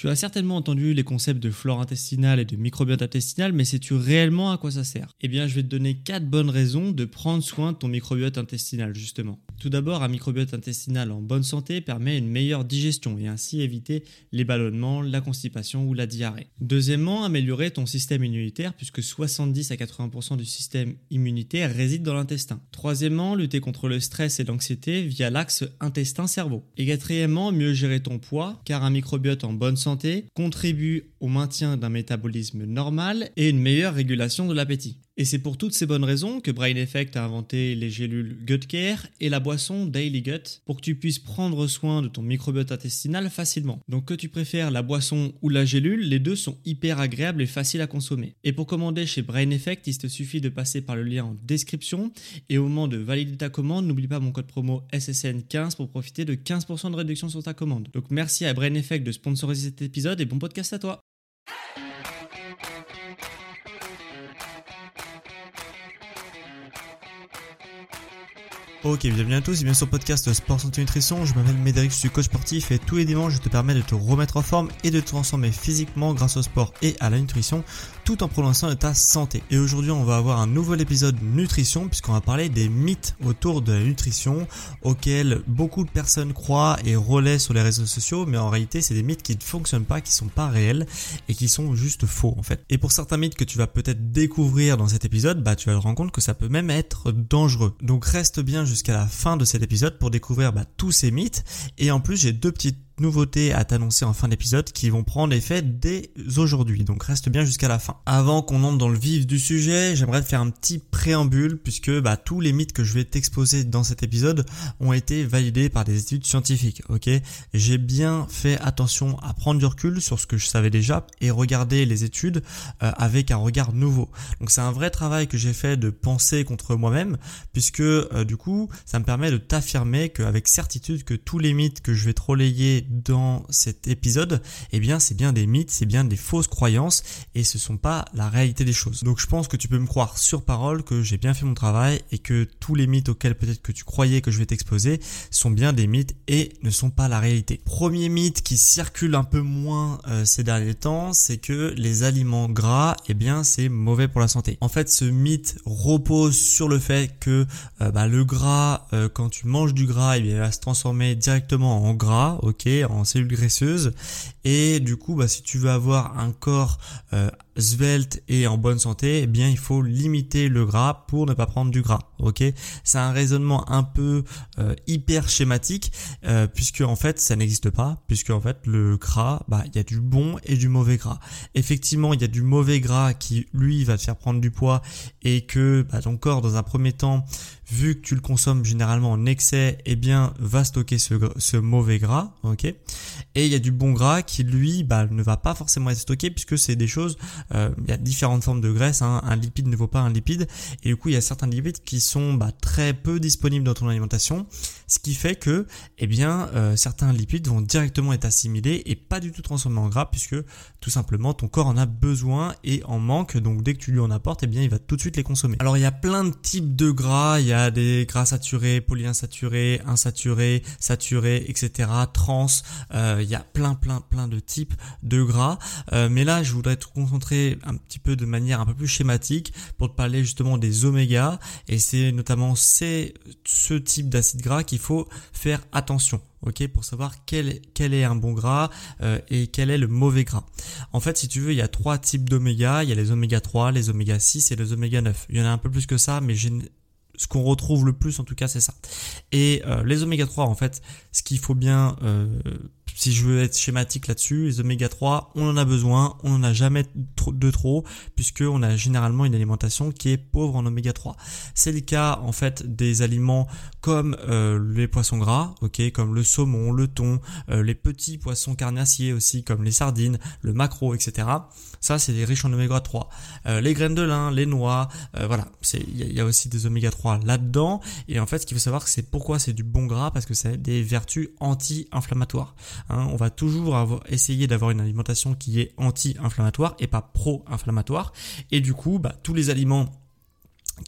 Tu as certainement entendu les concepts de flore intestinale et de microbiote intestinal, mais sais-tu réellement à quoi ça sert? Eh bien, je vais te donner 4 bonnes raisons de prendre soin de ton microbiote intestinal, justement. Tout d'abord, un microbiote intestinal en bonne santé permet une meilleure digestion et ainsi éviter les ballonnements, la constipation ou la diarrhée. Deuxièmement, améliorer ton système immunitaire puisque 70 à 80% du système immunitaire réside dans l'intestin. Troisièmement, lutter contre le stress et l'anxiété via l'axe intestin-cerveau. Et quatrièmement, mieux gérer ton poids car un microbiote en bonne santé contribue au maintien d'un métabolisme normal et une meilleure régulation de l'appétit. Et c'est pour toutes ces bonnes raisons que Brain Effect a inventé les gélules Gut Care et la boisson Daily Gut pour que tu puisses prendre soin de ton microbiote intestinal facilement. Donc que tu préfères la boisson ou la gélule, les deux sont hyper agréables et faciles à consommer. Et pour commander chez Brain Effect, il te suffit de passer par le lien en description et au moment de valider ta commande, n'oublie pas mon code promo SSN15 pour profiter de 15% de réduction sur ta commande. Donc merci à Brain Effect de sponsoriser cet épisode et bon podcast à toi. Ok, bienvenue à tous et bien sur le podcast Sport Santé Nutrition. Je m'appelle Médéric, je suis coach sportif et tous les dimanches je te permets de te remettre en forme et de te transformer physiquement grâce au sport et à la nutrition tout en prononçant de ta santé. Et aujourd'hui on va avoir un nouvel épisode nutrition puisqu'on va parler des mythes autour de la nutrition auxquels beaucoup de personnes croient et relaient sur les réseaux sociaux mais en réalité c'est des mythes qui ne fonctionnent pas, qui sont pas réels et qui sont juste faux en fait. Et pour certains mythes que tu vas peut-être découvrir dans cet épisode, bah tu vas te rendre compte que ça peut même être dangereux. Donc reste bien jusqu'à la fin de cet épisode pour découvrir bah, tous ces mythes. Et en plus, j'ai deux petites nouveautés à t'annoncer en fin d'épisode qui vont prendre effet dès aujourd'hui. Donc reste bien jusqu'à la fin. Avant qu'on entre dans le vif du sujet, j'aimerais te faire un petit préambule puisque bah, tous les mythes que je vais t'exposer dans cet épisode ont été validés par des études scientifiques. Ok, j'ai bien fait attention à prendre du recul sur ce que je savais déjà et regarder les études euh, avec un regard nouveau. Donc c'est un vrai travail que j'ai fait de penser contre moi-même puisque euh, du coup ça me permet de t'affirmer qu'avec certitude que tous les mythes que je vais te relayer dans cet épisode, eh bien c'est bien des mythes, c'est bien des fausses croyances et ce sont pas la réalité des choses. Donc je pense que tu peux me croire sur parole que j'ai bien fait mon travail et que tous les mythes auxquels peut-être que tu croyais que je vais t'exposer sont bien des mythes et ne sont pas la réalité. Premier mythe qui circule un peu moins euh, ces derniers temps, c'est que les aliments gras, eh bien c'est mauvais pour la santé. En fait, ce mythe repose sur le fait que euh, bah, le gras, euh, quand tu manges du gras, eh bien, il va se transformer directement en gras, ok, en cellules graisseuses et du coup bah, si tu veux avoir un corps euh, svelte et en bonne santé, eh bien il faut limiter le gras pour ne pas prendre du gras. Ok, c'est un raisonnement un peu euh, hyper schématique euh, puisque en fait ça n'existe pas puisque en fait le gras, bah il y a du bon et du mauvais gras. Effectivement, il y a du mauvais gras qui lui va te faire prendre du poids et que bah, ton corps dans un premier temps vu que tu le consommes généralement en excès, eh bien, va stocker ce, ce mauvais gras, ok? Et il y a du bon gras qui lui, bah, ne va pas forcément être stocké puisque c'est des choses euh, il y a différentes formes de graisse. Hein. Un lipide ne vaut pas un lipide. Et du coup, il y a certains lipides qui sont bah, très peu disponibles dans ton alimentation. Ce qui fait que, eh bien, euh, certains lipides vont directement être assimilés et pas du tout transformés en gras puisque tout simplement ton corps en a besoin et en manque. Donc dès que tu lui en apportes, eh bien, il va tout de suite les consommer. Alors il y a plein de types de gras. Il y a des gras saturés, polyinsaturés, insaturés, saturés, etc. Trans. Euh, il y a plein, plein, plein de types de gras. mais là, je voudrais te concentrer un petit peu de manière un peu plus schématique pour te parler justement des omégas et c'est notamment ce type d'acide gras qu'il faut faire attention ok, pour savoir quel, quel est un bon gras euh, et quel est le mauvais gras. En fait, si tu veux, il y a trois types d'oméga. Il y a les oméga 3, les oméga 6 et les oméga 9. Il y en a un peu plus que ça, mais ce qu'on retrouve le plus en tout cas, c'est ça. Et euh, les oméga 3, en fait, ce qu'il faut bien euh, si je veux être schématique là-dessus, les oméga 3, on en a besoin, on n'en a jamais de trop, puisque on a généralement une alimentation qui est pauvre en oméga 3. C'est le cas en fait des aliments comme euh, les poissons gras, ok, comme le saumon, le thon, euh, les petits poissons carnassiers aussi, comme les sardines, le maquereau, etc. Ça, c'est des riches en oméga 3. Euh, les graines de lin, les noix, voilà, c'est il y, a aussi des oméga 3 là-dedans. Et en fait, ce qu'il faut savoir, c'est pourquoi c'est du bon gras, parce que ça a des vertus anti-inflammatoires. Hein, on va toujours avoir, essayer d'avoir une alimentation qui est anti-inflammatoire et pas pro-inflammatoire. Et du coup, bah, tous les aliments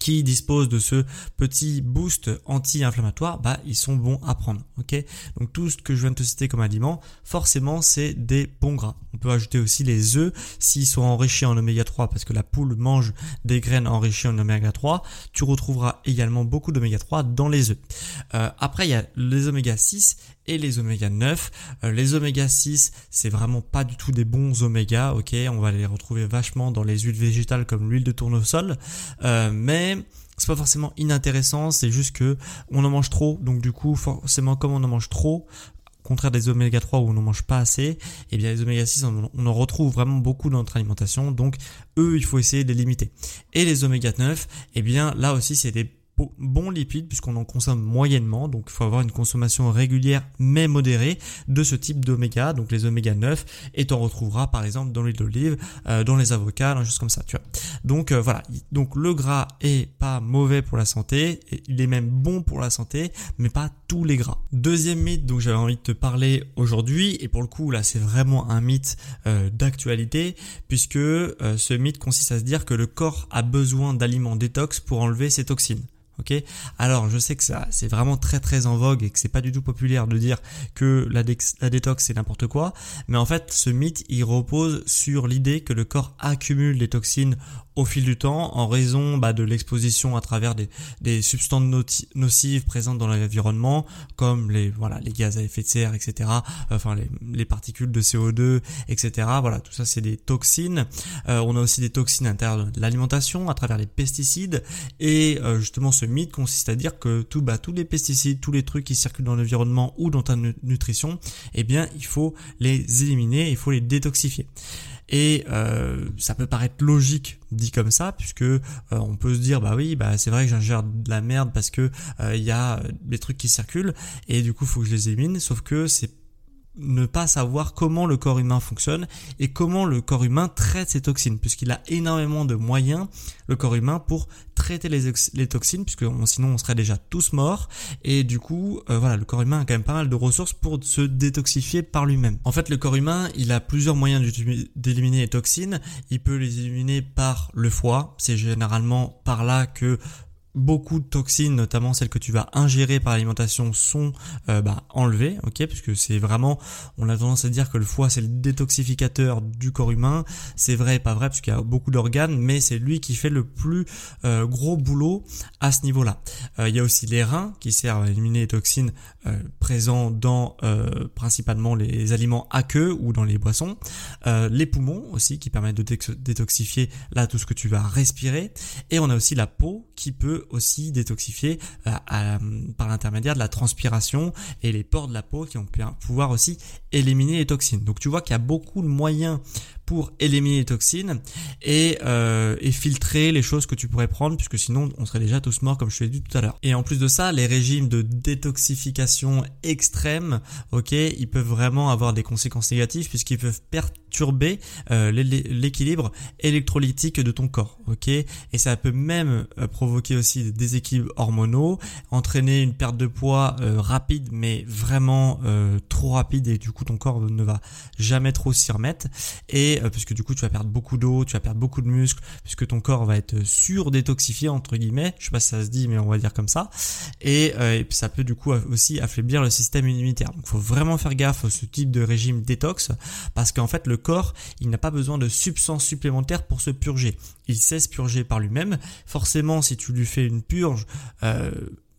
qui disposent de ce petit boost anti-inflammatoire, bah ils sont bons à prendre. Ok, donc tout ce que je viens de te citer comme aliment, forcément c'est des bons gras. On peut ajouter aussi les œufs s'ils sont enrichis en oméga 3 parce que la poule mange des graines enrichies en oméga 3. Tu retrouveras également beaucoup d'oméga 3 dans les œufs. Euh, après il y a les oméga 6 et les oméga 9. Euh, les oméga 6, c'est vraiment pas du tout des bons oméga, ok On va les retrouver vachement dans les huiles végétales comme l'huile de tournesol, euh, mais c'est pas forcément inintéressant, c'est juste que on en mange trop, donc du coup forcément comme on en mange trop, contraire des oméga 3 où on n'en mange pas assez, eh bien les oméga 6 on, en retrouve vraiment beaucoup dans notre alimentation, donc eux il faut essayer de les limiter. Et les oméga 9, et eh bien là aussi c'est des bons lipides puisqu'on en consomme moyennement. Donc il faut avoir une consommation régulière mais modérée de ce type d'oméga. Donc les oméga 9 et t'en retrouveras par exemple dans l'huile d'olive euh, dans les avocats dans choses comme ça tu vois. Donc euh, voilà. Donc le gras est pas mauvais pour la santé. Il est même bon pour la santé mais pas tous les gras. Deuxième mythe dont j'avais envie de te parler aujourd'hui et pour le coup là c'est vraiment un mythe euh, d'actualité puisque ce mythe consiste à se dire que le corps a besoin d'aliments détox pour enlever ses toxines Ok, alors je sais que ça c'est vraiment très très en vogue et que c'est pas du tout populaire de dire que la, la détox c'est n'importe quoi, mais en fait ce mythe il repose sur l'idée que le corps accumule des toxines au fil du temps en raison bah, de l'exposition à travers des, des substances nocives présentes dans l'environnement comme les voilà les gaz à effet de serre etc enfin les, les particules de CO2 etc voilà tout ça c'est des toxines. Euh, on a aussi des toxines internes de l'alimentation à travers les pesticides. Et euh, justement ce mythe consiste à dire que tout bah tous les pesticides tous les trucs qui circulent dans l'environnement ou dans ta nutrition eh bien il faut les éliminer il faut les détoxifier et euh, ça peut paraître logique dit comme ça, puisque euh, on peut se dire bah oui, bah c'est vrai que j'ingère de la merde parce que euh, il y a des trucs qui circulent et du coup faut que je les élimine. Sauf que c'est ne pas savoir comment le corps humain fonctionne et comment le corps humain traite ses toxines, puisqu'il a énormément de moyens, le corps humain, pour traiter les, toxines, puisque sinon on serait déjà tous morts, et du coup, euh, voilà, le corps humain a quand même pas mal de ressources pour se détoxifier par lui-même. En fait, le corps humain, il a plusieurs moyens d'éliminer les toxines, il peut les éliminer par le foie, c'est généralement par là que beaucoup de toxines, notamment celles que tu vas ingérer par l'alimentation, sont euh, bah, enlevées, ok, puisque c'est vraiment, on a tendance à dire que le foie c'est le détoxificateur du corps humain. C'est vrai, pas vrai, puisqu'il y a beaucoup d'organes, mais c'est lui qui fait le plus euh, gros boulot à ce niveau-là. Euh, il y a aussi les reins qui servent à éliminer les toxines présents dans principalement les aliments aqueux ou dans les boissons. les poumons aussi qui permettent de détoxifier là tout ce que tu vas respirer. Et on a aussi la peau qui peut aussi détoxifier euh, par l'intermédiaire de la transpiration et les pores de la peau qui vont pouvoir aussi éliminer les toxines. Donc tu vois qu'il y a beaucoup de moyens pour éliminer les toxines et, euh, et filtrer les choses que tu pourrais prendre puisque sinon on serait déjà tous morts comme je te l'ai dit tout à l'heure. Et en plus de ça, les régimes de détoxification extrême, ok, ils peuvent vraiment avoir des conséquences négatives puisqu'ils peuvent perturber euh, l'équilibre électrolytique de ton corps, ok, et ça peut même euh, provoquer aussi des déséquilibres hormonaux, entraîner une perte de poids rapide mais vraiment trop rapide et du coup ton corps ne va jamais trop s'y remettre et euh, puisque du coup tu vas perdre beaucoup d'eau, tu vas perdre beaucoup de muscles, puisque ton corps va être surdétoxifié entre guillemets, je sais pas si ça se dit mais on va dire comme ça, et, euh, ça peut du coup aussi affaiblir le système immunitaire. Donc il faut vraiment faire gaffe à ce type de régime détox, parce qu'en fait le corps il n'a pas besoin de substances supplémentaires pour se purger, il sait se purger par lui-même. Forcément si tu lui fais une purge euh,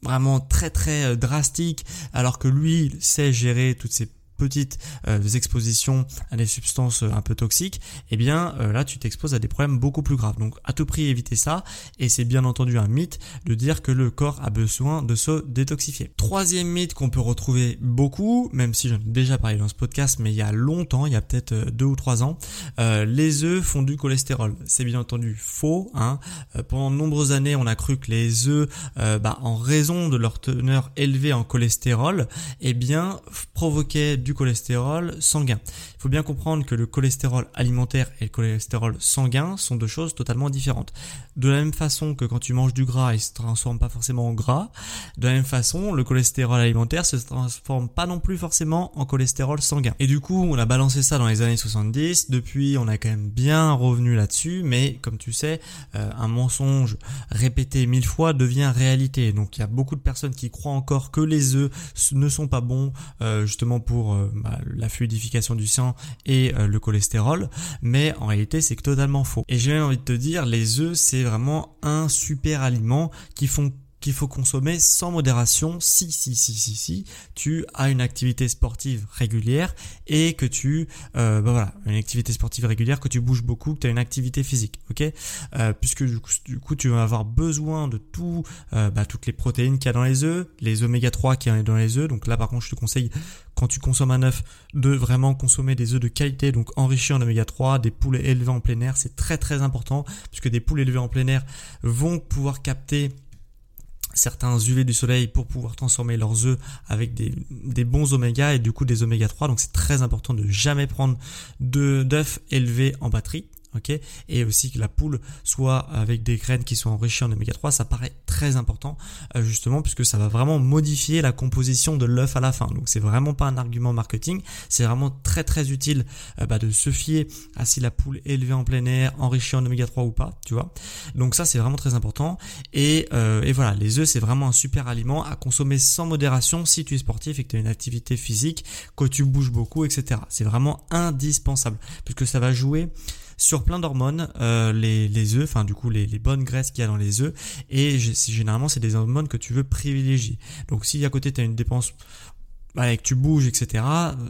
vraiment très très drastique, alors que lui sait gérer toutes ces petites euh, expositions à des substances euh, un peu toxiques, eh bien euh, là tu t'exposes à des problèmes beaucoup plus graves. Donc à tout prix éviter ça et c'est bien entendu un mythe de dire que le corps a besoin de se détoxifier. Troisième mythe qu'on peut retrouver beaucoup, même si j'en ai déjà parlé dans ce podcast, mais il y a longtemps, il y a peut-être deux ou trois ans, les œufs font du cholestérol. C'est bien entendu faux. Hein. pendant de nombreuses années, on a cru que les œufs, bah, en raison de leur teneur élevée en cholestérol, eh bien provoquaient du cholestérol sanguin. Il faut bien comprendre que le cholestérol alimentaire et le cholestérol sanguin sont deux choses totalement différentes. De la même façon que quand tu manges du gras, il se transforme pas forcément en gras. De la même façon, le cholestérol alimentaire se transforme pas non plus forcément en cholestérol sanguin. Et du coup, on a balancé ça dans les années 70. Depuis, on a quand même bien revenu là-dessus, mais comme tu sais, euh, un mensonge répété mille fois devient réalité. Donc il y a beaucoup de personnes qui croient encore que les œufs ne sont pas bons euh, justement pour euh, bah, la fluidification du sang et le cholestérol, mais en réalité c'est totalement faux. Et j'ai même envie de te dire, les œufs c'est vraiment un super aliment qui font qu'il faut consommer sans modération. Si, si, si, si, si tu as une activité sportive régulière et que tu, bah voilà, une activité sportive régulière, que tu bouges beaucoup, que tu as une activité physique, ok? Euh, Puisque du coup, du coup, tu vas avoir besoin de tout, euh, bah, toutes les protéines qu'il y a dans les œufs, les oméga 3 qu'il y a dans les œufs. Donc là, par contre, je te conseille quand tu consommes un œuf de vraiment consommer des œufs de qualité, donc enrichis en oméga 3, des poules élevées en plein air, c'est très très important puisque des poules élevées en plein air vont pouvoir capter certains UV du soleil pour pouvoir transformer leurs œufs avec des, bons oméga et du coup des oméga 3 donc c'est très important de jamais prendre d'œufs élevés en batterie et aussi que la poule soit avec des graines qui sont enrichies en oméga 3 ça paraît très important euh, justement puisque ça va vraiment modifier la composition de l'œuf à la fin. Donc c'est vraiment pas un argument marketing c'est vraiment très très utile euh, bah, de se fier à si la poule est élevée en plein air enrichie en oméga 3 ou pas tu vois. Donc ça c'est vraiment très important. Et, euh, et voilà les œufs c'est vraiment un super aliment à consommer sans modération si tu es sportif et que tu as une activité physique que tu bouges beaucoup etc c'est vraiment indispensable puisque ça va jouer sur plein d'hormones, euh, les, les œufs, enfin du coup les, bonnes graisses qu'il y a dans les œufs, et généralement c'est des hormones que tu veux privilégier. Donc si à côté tu as une dépense que tu bouges, etc.,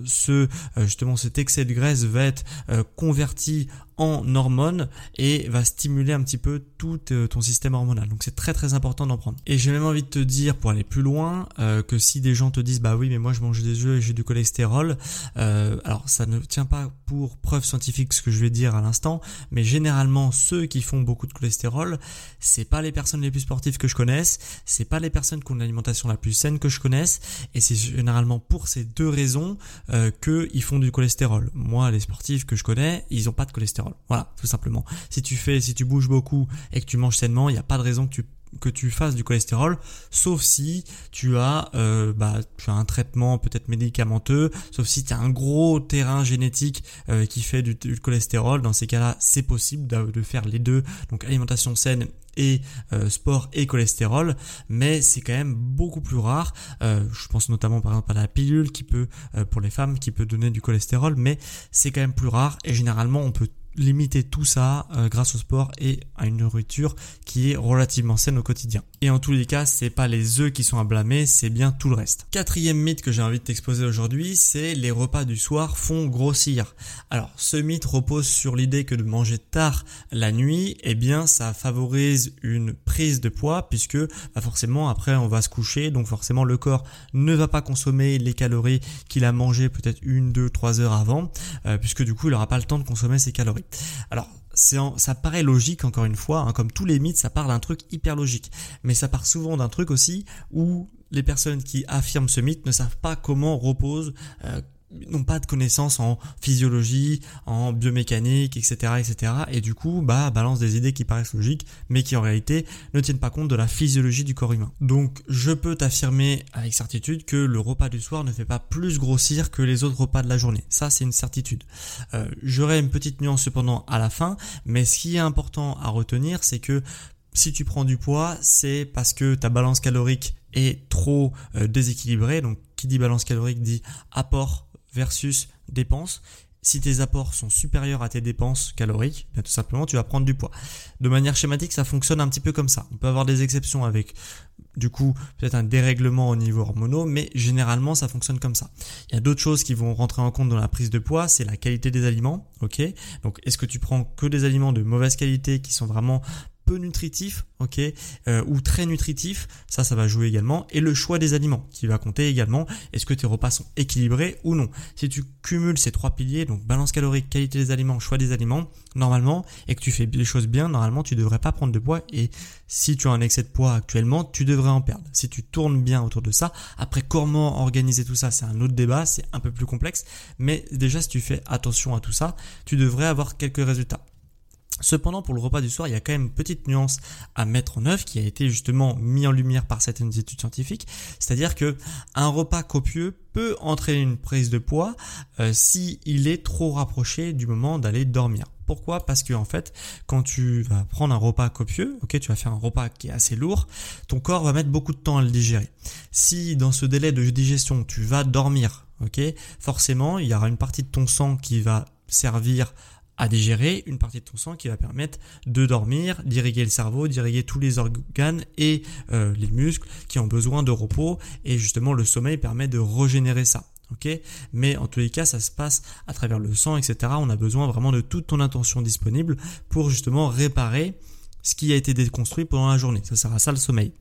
ce, euh, justement cet excès de graisse va être euh, converti en hormones et va stimuler un petit peu tout euh, ton système hormonal. Donc c'est très très important d'en prendre. Et j'ai même envie de te dire pour aller plus loin que si des gens te disent bah oui mais moi je mange des œufs et j'ai du cholestérol, alors ça ne tient pas pour preuve scientifique ce que je vais dire à l'instant, mais généralement ceux qui font beaucoup de cholestérol, c'est pas les personnes les plus sportives que je connaisse, c'est pas les personnes qui ont une alimentation la plus saine que je connaisse, et c'est généralement pour ces deux raisons euh, qu'ils font du cholestérol. Moi, les sportifs que je connais, ils ont pas de cholestérol. Voilà, tout simplement. Si tu fais, si tu bouges beaucoup et que tu manges sainement, il n'y a pas de raison que tu que tu fasses du cholestérol, sauf si tu as, euh, bah, un traitement peut-être médicamenteux, sauf si tu as un gros terrain génétique euh, qui fait du, cholestérol. Dans ces cas-là, c'est possible de, faire les deux, donc alimentation saine et euh, sport et cholestérol, mais c'est quand même beaucoup plus rare. je pense notamment par exemple à la pilule qui peut, pour les femmes, qui peut donner du cholestérol, mais c'est quand même plus rare et généralement on peut limiter tout ça euh, grâce au sport et à une nourriture qui est relativement saine au quotidien. Et en tous les cas, c'est pas les œufs qui sont à blâmer, c'est bien tout le reste. Quatrième mythe que j'ai envie de t'exposer aujourd'hui, c'est les repas du soir font grossir. Alors, ce mythe repose sur l'idée que de manger tard la nuit, eh bien, ça favorise une prise de poids puisque bah, forcément après on va se coucher, donc forcément le corps ne va pas consommer les calories qu'il a mangé peut-être une, deux, trois heures avant, euh, puisque du coup il n'aura pas le temps de consommer ses calories. Alors, ça paraît logique encore une fois, hein, comme tous les mythes, ça part d'un truc hyper logique. Mais ça part souvent d'un truc aussi où les personnes qui affirment ce mythe ne savent pas comment repose, euh, n'ont pas de connaissances en physiologie, en biomécanique, etc., etc. Et du coup, bah, balance des idées qui paraissent logiques, mais qui en réalité ne tiennent pas compte de la physiologie du corps humain. Donc, je peux t'affirmer avec certitude que le repas du soir ne fait pas plus grossir que les autres repas de la journée. Ça, c'est une certitude. Euh, J'aurai une petite nuance cependant à la fin, mais ce qui est important à retenir, c'est que si tu prends du poids, c'est parce que ta balance calorique est trop euh, déséquilibrée. Donc, qui dit balance calorique dit apport versus dépenses. Si tes apports sont supérieurs à tes dépenses caloriques, ben, tout simplement tu vas prendre du poids. De manière schématique, ça fonctionne un petit peu comme ça. On peut avoir des exceptions avec du coup peut-être un dérèglement au niveau hormonaux, mais généralement ça fonctionne comme ça. Il y a d'autres choses qui vont rentrer en compte dans la prise de poids, c'est la qualité des aliments, ok? Donc est-ce que tu prends que des aliments de mauvaise qualité qui sont vraiment peu nutritif, ok, euh, ou très nutritif, ça, ça va jouer également, et le choix des aliments qui va compter également. Est-ce que tes repas sont équilibrés ou non Si tu cumules ces trois piliers, donc balance calorique, qualité des aliments, choix des aliments, normalement, et que tu fais les choses bien, normalement, tu devrais pas prendre de poids. Et si tu as un excès de poids actuellement, tu devrais en perdre. Si tu tournes bien autour de ça, après comment organiser tout ça, c'est un autre débat, c'est un peu plus complexe. Mais déjà, si tu fais attention à tout ça, tu devrais avoir quelques résultats. Cependant, pour le repas du soir, il y a quand même une petite nuance à mettre en œuvre qui a été justement mis en lumière par certaines études scientifiques. C'est-à-dire que un repas copieux peut entraîner une prise de poids euh, si est trop rapproché du moment d'aller dormir. Pourquoi? Parce que en fait, quand tu vas prendre un repas copieux, ok, tu vas faire un repas qui est assez lourd, ton corps va mettre beaucoup de temps à le digérer. Si dans ce délai de digestion, tu vas dormir, ok, forcément, il y aura une partie de ton sang qui va servir à digérer une partie de ton sang qui va permettre de dormir, d'irriguer le cerveau, d'irriguer tous les organes et euh, les muscles qui ont besoin de repos et justement le sommeil permet de régénérer ça. Mais en tous les cas, ça se passe à travers le sang, etc. On a besoin vraiment de toute ton intention disponible pour justement réparer ce qui a été déconstruit pendant la journée. Ça sert à ça le sommeil.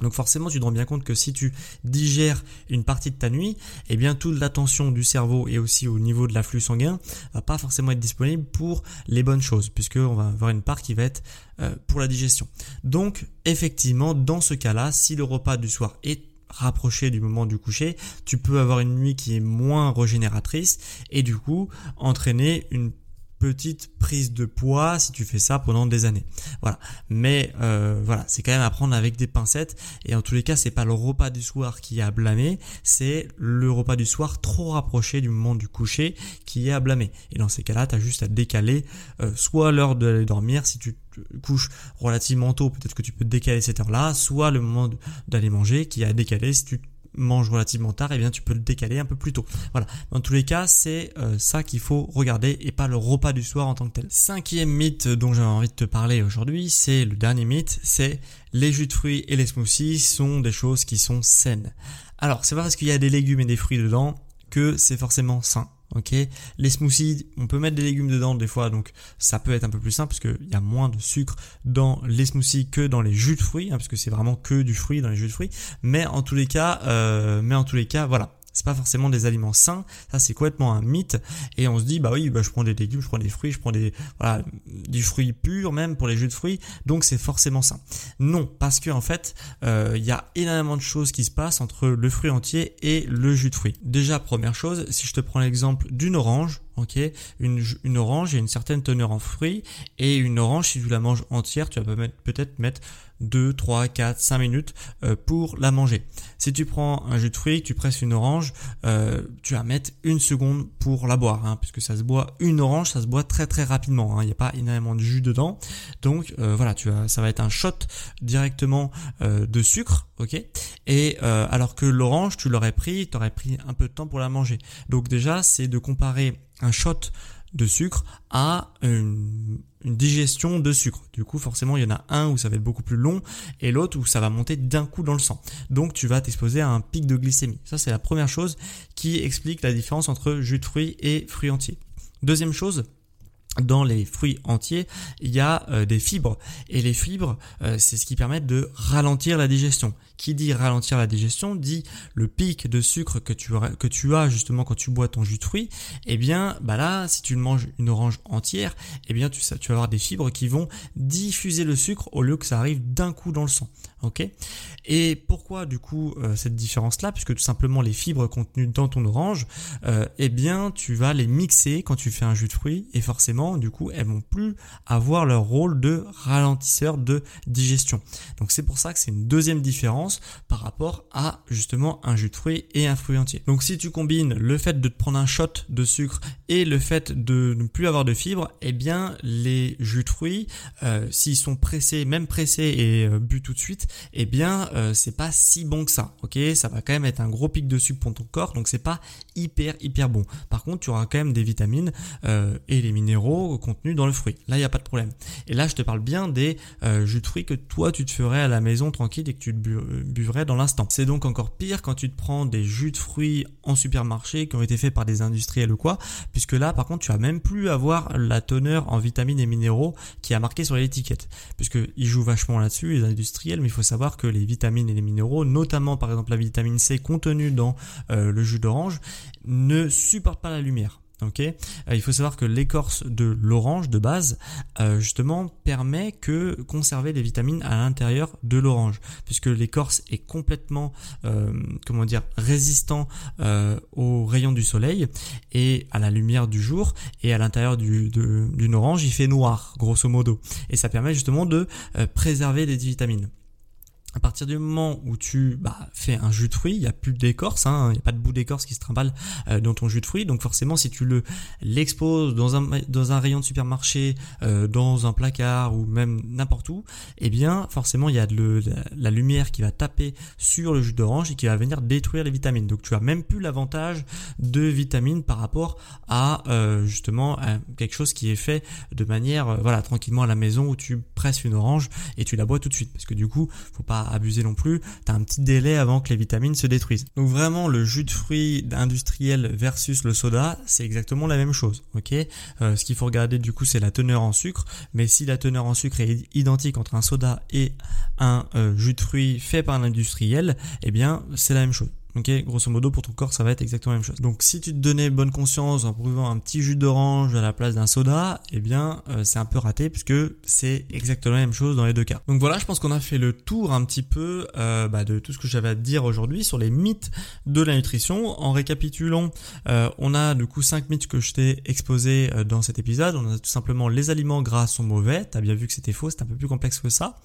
Donc forcément, tu te rends bien compte que si tu digères une partie de ta nuit, eh bien toute l'attention du cerveau et aussi au niveau de l'afflux sanguin va pas forcément être disponible pour les bonnes choses, puisque on va avoir une part qui va être euh, pour la digestion. Donc effectivement, dans ce cas-là, si le repas du soir est rapproché du moment du coucher, tu peux avoir une nuit qui est moins régénératrice et du coup entraîner une petite prise de poids si tu fais ça pendant des années. Voilà. Mais euh, voilà, c'est quand même à prendre avec des pincettes. Et en tous les cas, c'est pas le repas du soir qui est à blâmer, c'est le repas du soir trop rapproché du moment du coucher qui est à blâmer. Et dans ces cas-là, tu as juste à décaler euh, soit l'heure d'aller dormir si tu couches relativement tôt, peut-être que tu peux décaler cette heure-là, soit le moment d'aller manger qui est à décaler si tu mange relativement tard, et eh bien tu peux le décaler un peu plus tôt. Voilà. Dans tous les cas, c'est euh, ça qu'il faut regarder et pas le repas du soir en tant que tel. Cinquième mythe dont j'avais envie de te parler aujourd'hui, c'est le dernier mythe, c'est les jus de fruits et les smoothies sont des choses qui sont saines. Alors, c'est parce qu'il y a des légumes et des fruits dedans que c'est forcément sain ok? Les smoothies, on peut mettre des légumes dedans des fois, donc ça peut être un peu plus simple parce qu'il y a moins de sucre dans les smoothies que dans les jus de fruits, hein, parce que c'est vraiment que du fruit dans les jus de fruits. Mais en tous les cas, euh, mais en tous les cas, voilà, c'est pas forcément des aliments sains, ça c'est complètement un mythe et on se dit bah oui bah je prends des légumes, je prends des fruits, je prends des voilà du fruit pur même pour les jus de fruits donc c'est forcément sain. Non parce que en fait euh, il y a énormément de choses qui se passent entre le fruit entier et le jus de fruits. Déjà première chose si je te prends l'exemple d'une orange ok une, une orange a une certaine teneur en fruits et une orange si tu la manges entière tu vas peut-être mettre 2, 3, 4, 5 minutes euh, pour la manger. Si tu prends un jus de fruits, tu presses une orange, euh, tu vas mettre une seconde pour la boire, hein, puisque ça se boit une orange, ça se boit très très rapidement. Hein. Il n'y a pas énormément de jus dedans, donc euh, voilà, tu ça va être un shot directement de sucre, ok? Et alors que l'orange, tu l'aurais pris, tu aurais pris un peu de temps pour la manger. Donc déjà, c'est de comparer un shot de sucre à une, digestion de sucre. Du coup, forcément, il y en a un où ça va être beaucoup plus long et l'autre où ça va monter d'un coup dans le sang. Donc, tu vas t'exposer à un pic de glycémie. Ça, c'est la première chose qui explique la différence entre jus de fruits et fruits entiers. Deuxième chose, dans les fruits entiers, il y a euh, des fibres. Et les fibres, euh, c'est ce qui permet de ralentir la digestion. Qui dit ralentir la digestion dit le pic de sucre que tu, que tu as justement quand tu bois ton jus de fruits. Eh bien, bah là, si tu manges une orange entière, eh bien, tu, tu vas avoir des fibres qui vont diffuser le sucre au lieu que ça arrive d'un coup dans le sang. Et pourquoi du coup euh, cette différence-là? Puisque tout simplement les fibres contenues dans ton orange, eh bien, tu vas les mixer quand tu fais un jus de fruits et forcément du coup, elles vont plus avoir leur rôle de ralentisseur de digestion. Donc c'est pour ça que c'est une deuxième différence par rapport à justement un jus de fruits et un fruit entier. Donc si tu combines le fait de te prendre un shot de sucre et le fait de ne plus avoir de fibres, eh bien les jus de fruits, euh, s'ils sont pressés, même pressés et euh, bu tout de suite, eh bien euh, c'est pas si bon que ça. Ok, ça va quand même être un gros pic de sucre pour ton corps, donc c'est pas hyper hyper bon. Par contre, tu auras quand même des vitamines et les minéraux contenus dans le fruit. Là, il n'y a pas de problème. Et là, je te parle bien des euh, jus de fruits que toi, tu te ferais à la maison tranquille et que tu te buvrais dans l'instant. C'est donc encore pire quand tu te prends des jus de fruits en supermarché qui ont été faits par des industriels ou quoi, puisque là, par contre, tu vas même plus avoir la teneur en vitamines et minéraux qui a marqué sur l'étiquette, puisque ils jouent vachement là-dessus, les industriels, mais il faut savoir que les vitamines et les minéraux, notamment par exemple la vitamine C contenue dans euh, le jus d'orange, ne supportent pas la lumière. Euh, il faut savoir que l'écorce de l'orange de base, euh, justement, permet que conserver les vitamines à l'intérieur de l'orange, puisque l'écorce est complètement, comment dire, résistant aux rayons du soleil et à la lumière du jour. Et à l'intérieur d'une orange, il fait noir, grosso modo, et ça permet justement de préserver les vitamines à partir du moment où tu bah, fais un jus de fruits, il n'y a plus d'écorce, hein, il n'y a pas de bout d'écorce qui se trimballe euh, dans ton jus de fruits. Donc forcément, si tu le l'exposes dans un, rayon de supermarché, euh, dans un placard ou même n'importe où, eh bien forcément, il y a de la, lumière qui va taper sur le jus d'orange et qui va venir détruire les vitamines. Donc tu as même plus l'avantage de vitamines par rapport à euh, justement quelque chose qui est fait de manière voilà tranquillement à la maison où tu presses une orange et tu la bois tout de suite. Parce que du coup, faut pas abuser non plus, tu un petit délai avant que les vitamines se détruisent. Donc vraiment le jus de fruits industriel versus le soda, c'est exactement la même chose, euh, Ce qu'il faut regarder du coup c'est la teneur en sucre, mais si la teneur en sucre est identique entre un soda et un euh, jus de fruits fait par un industriel, eh bien c'est la même chose. Ok, grosso modo pour ton corps ça va être exactement la même chose. Donc si tu te donnais bonne conscience en buvant un petit jus d'orange à la place d'un soda, eh bien euh, c'est un peu raté puisque c'est exactement la même chose dans les deux cas. Donc voilà, je pense qu'on a fait le tour un petit peu euh, bah, de tout ce que j'avais à te dire aujourd'hui sur les mythes de la nutrition. En récapitulant, euh, on a du coup cinq mythes que je t'ai exposés dans cet épisode. On a tout simplement les aliments gras sont mauvais. T'as bien vu que c'était faux, c'est un peu plus complexe que ça.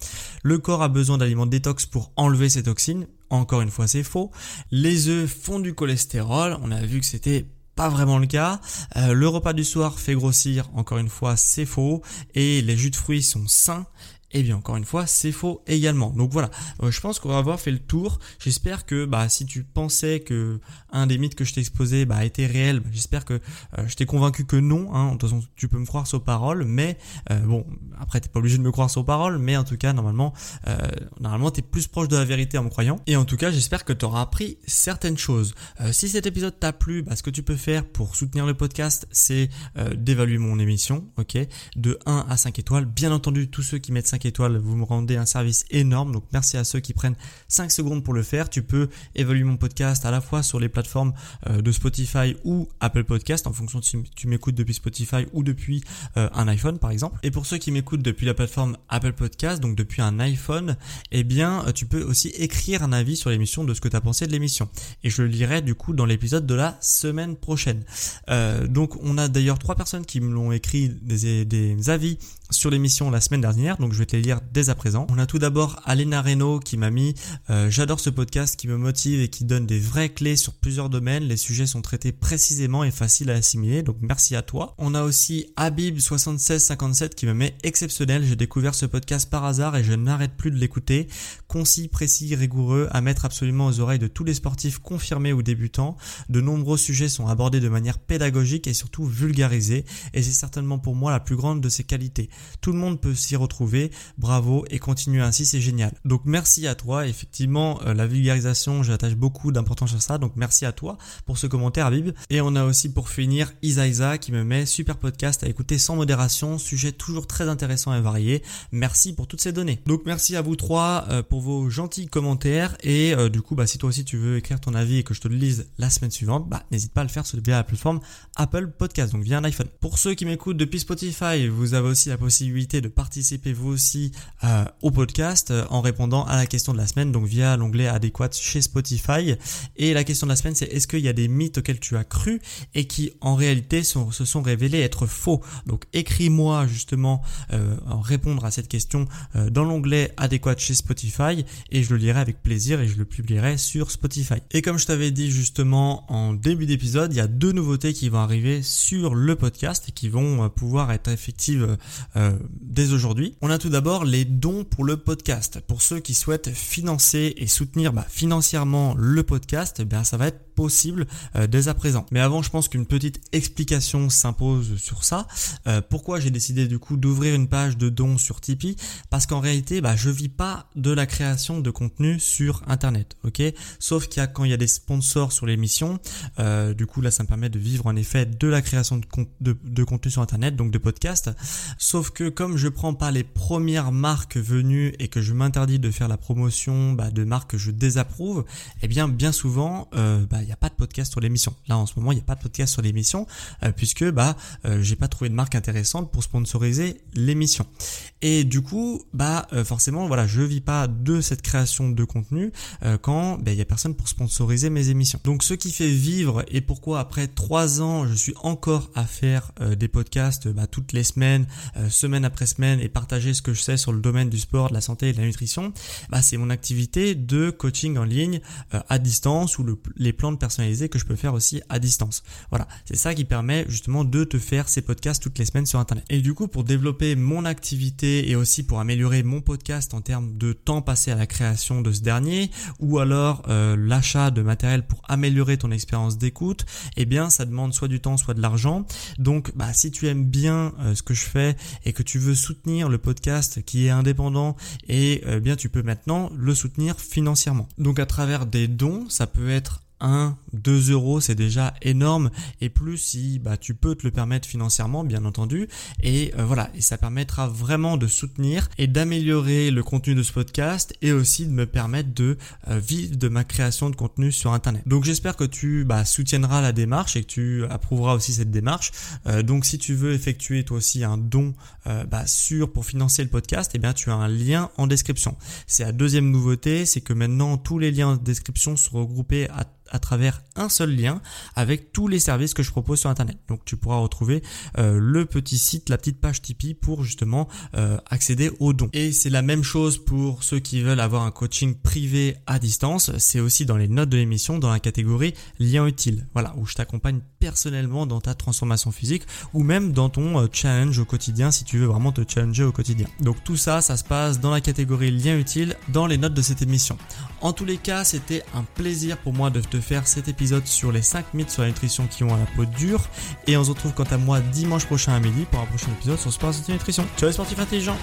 Le corps a besoin d'aliments détox pour enlever ses toxines. Encore une fois, c'est faux. Les œufs font du cholestérol. On a vu que c'était pas vraiment le cas. Euh, le repas du soir fait grossir. Encore une fois, c'est faux. Et les jus de fruits sont sains. Eh bien encore une fois, c'est faux également. Donc voilà, euh, je pense qu'on va avoir fait le tour. J'espère que bah, si tu pensais que un des mythes que je t'ai exposé bah, était réel, bah, j'espère que euh, je t'ai convaincu que non. Hein. De toute façon, tu peux me croire sur parole, mais euh, bon, après t'es pas obligé de me croire sur parole, mais en tout cas normalement, euh, normalement t'es plus proche de la vérité en me croyant. Et en tout cas, j'espère que tu auras appris certaines choses. si cet épisode t'a plu, bah, ce que tu peux faire pour soutenir le podcast, c'est d'évaluer mon émission, ok, de 1 à 5 étoiles. Bien entendu, tous ceux qui mettent 5 étoiles, vous me rendez un service énorme. Donc merci à ceux qui prennent 5 secondes pour le faire. Tu peux évaluer mon podcast à la fois sur les plateformes euh, de Spotify ou Apple Podcast en fonction de si tu m'écoutes depuis Spotify ou depuis euh, un iPhone par exemple. Et pour ceux qui m'écoutent depuis la plateforme Apple Podcast, donc depuis un iPhone, eh bien euh, tu peux aussi écrire un avis sur l'émission de ce que tu as pensé de l'émission. Et je le lirai du coup dans l'épisode de la semaine prochaine. donc on a d'ailleurs trois personnes qui me l'ont écrit des, des avis sur l'émission la semaine dernière, donc je vais les lire dès à présent. On a tout d'abord Alena Reno qui m'a mis euh, j'adore ce podcast qui me motive et qui donne des vraies clés sur plusieurs domaines, les sujets sont traités précisément et faciles à assimiler, donc merci à toi. On a aussi Habib7657 qui me met exceptionnel, j'ai découvert ce podcast par hasard et je n'arrête plus de l'écouter, concis, précis, rigoureux, à mettre absolument aux oreilles de tous les sportifs confirmés ou débutants. De nombreux sujets sont abordés de manière pédagogique et surtout vulgarisés et c'est certainement pour moi la plus grande de ses qualités. Tout le monde peut s'y retrouver. Bravo et continue ainsi, c'est génial. Donc merci à toi. Effectivement, euh, la vulgarisation, j'attache beaucoup d'importance à ça. Donc merci à toi pour ce commentaire, Habib. Et on a aussi pour finir Isaïsa qui me met super podcast à écouter sans modération, sujet toujours très intéressant et varié. Merci pour toutes ces données. Donc merci à vous trois euh, pour vos gentils commentaires et euh, du coup, bah si toi aussi tu veux écrire ton avis et que je te le lise la semaine suivante, bah n'hésite pas à le faire via la plateforme Apple Podcast, donc via un iPhone. Pour ceux qui m'écoutent depuis Spotify, vous avez aussi la possibilité de participer vous aussi euh, au podcast euh, en répondant à la question de la semaine, donc via l'onglet adéquat chez Spotify. Et la question de la semaine, c'est est-ce qu'il y a des mythes auxquels tu as cru et qui en réalité sont, se sont révélés être faux? Donc écris-moi justement euh, en répondre à cette question dans l'onglet adéquat chez Spotify et je le lirai avec plaisir et je le publierai sur Spotify. Et comme je t'avais dit justement en début d'épisode, il y a deux nouveautés qui vont arriver sur le podcast et qui vont pouvoir être effectives dès aujourd'hui. On a tout d'abord d'abord les dons pour le podcast. Pour ceux qui souhaitent financer et soutenir bah, financièrement le podcast, eh bien ça va être possible euh, dès à présent. Mais avant, je pense qu'une petite explication s'impose sur ça. Euh, pourquoi j'ai décidé du coup d'ouvrir une page de dons sur Tipeee? Parce qu'en réalité, bah, je vis pas de la création de contenu sur Internet, ok? Sauf qu'il y a quand il y a des sponsors sur l'émission, euh, du coup là, ça me permet de vivre en effet de la création de, de, de contenu sur Internet, donc de podcast. Sauf que comme je prends pas les premières marques venues et que je m'interdis de faire la promotion bah, de marques que je désapprouve, eh bien bien souvent, euh, bah, n'y a pas de podcast sur l'émission. Là, en ce moment, il n'y a pas de podcast sur l'émission euh, puisque bah euh, j'ai pas trouvé de marque intéressante pour sponsoriser l'émission. Et du coup, bah forcément, voilà, je vis pas de cette création de contenu quand bah, il y a personne pour sponsoriser mes émissions. Donc, ce qui fait vivre et pourquoi après trois ans, je suis encore à faire des podcasts bah, toutes les semaines, semaine après semaine, et partager ce que je sais sur le domaine du sport, de la santé et de la nutrition, bah, c'est mon activité de coaching en ligne à distance ou le, les plans de personnalisé que je peux faire aussi à distance. Voilà, c'est ça qui permet justement de te faire ces podcasts toutes les semaines sur Internet. Et du coup, pour développer mon activité et aussi pour améliorer mon podcast en termes de temps passé à la création de ce dernier, ou alors euh, l'achat de matériel pour améliorer ton expérience d'écoute, eh bien, ça demande soit du temps, soit de l'argent. Donc, bah, si tu aimes bien euh, ce que je fais et que tu veux soutenir le podcast qui est indépendant, et euh, bien, tu peux maintenant le soutenir financièrement. Donc, à travers des dons, ça peut être 1, 2 euros, c'est déjà énorme. Et plus si bah, tu peux te le permettre financièrement, bien entendu. Et euh, voilà, et ça permettra vraiment de soutenir et d'améliorer le contenu de ce podcast et aussi de me permettre de euh, vivre de ma création de contenu sur Internet. Donc j'espère que tu bah, soutiendras la démarche et que tu approuveras aussi cette démarche. Euh, donc si tu veux effectuer toi aussi un don bah, sur pour financer le podcast, eh bien tu as un lien en description. C'est la deuxième nouveauté, c'est que maintenant tous les liens en description sont regroupés à à travers un seul lien avec tous les services que je propose sur internet. Donc tu pourras retrouver euh, le petit site, la petite page Tipeee pour justement euh, accéder aux dons. Et c'est la même chose pour ceux qui veulent avoir un coaching privé à distance. C'est aussi dans les notes de l'émission dans la catégorie lien utile. Voilà, où je t'accompagne personnellement dans ta transformation physique ou même dans ton euh, challenge au quotidien si tu veux vraiment te challenger au quotidien. Donc tout ça, ça se passe dans la catégorie lien utile dans les notes de cette émission. En tous les cas, c'était un plaisir pour moi de te faire cet épisode sur les 5 mythes sur la nutrition qui ont à la peau dure. Et on se retrouve quant à moi dimanche prochain à midi pour un prochain épisode sur Sport Santé Nutrition. Ciao les sportifs intelligents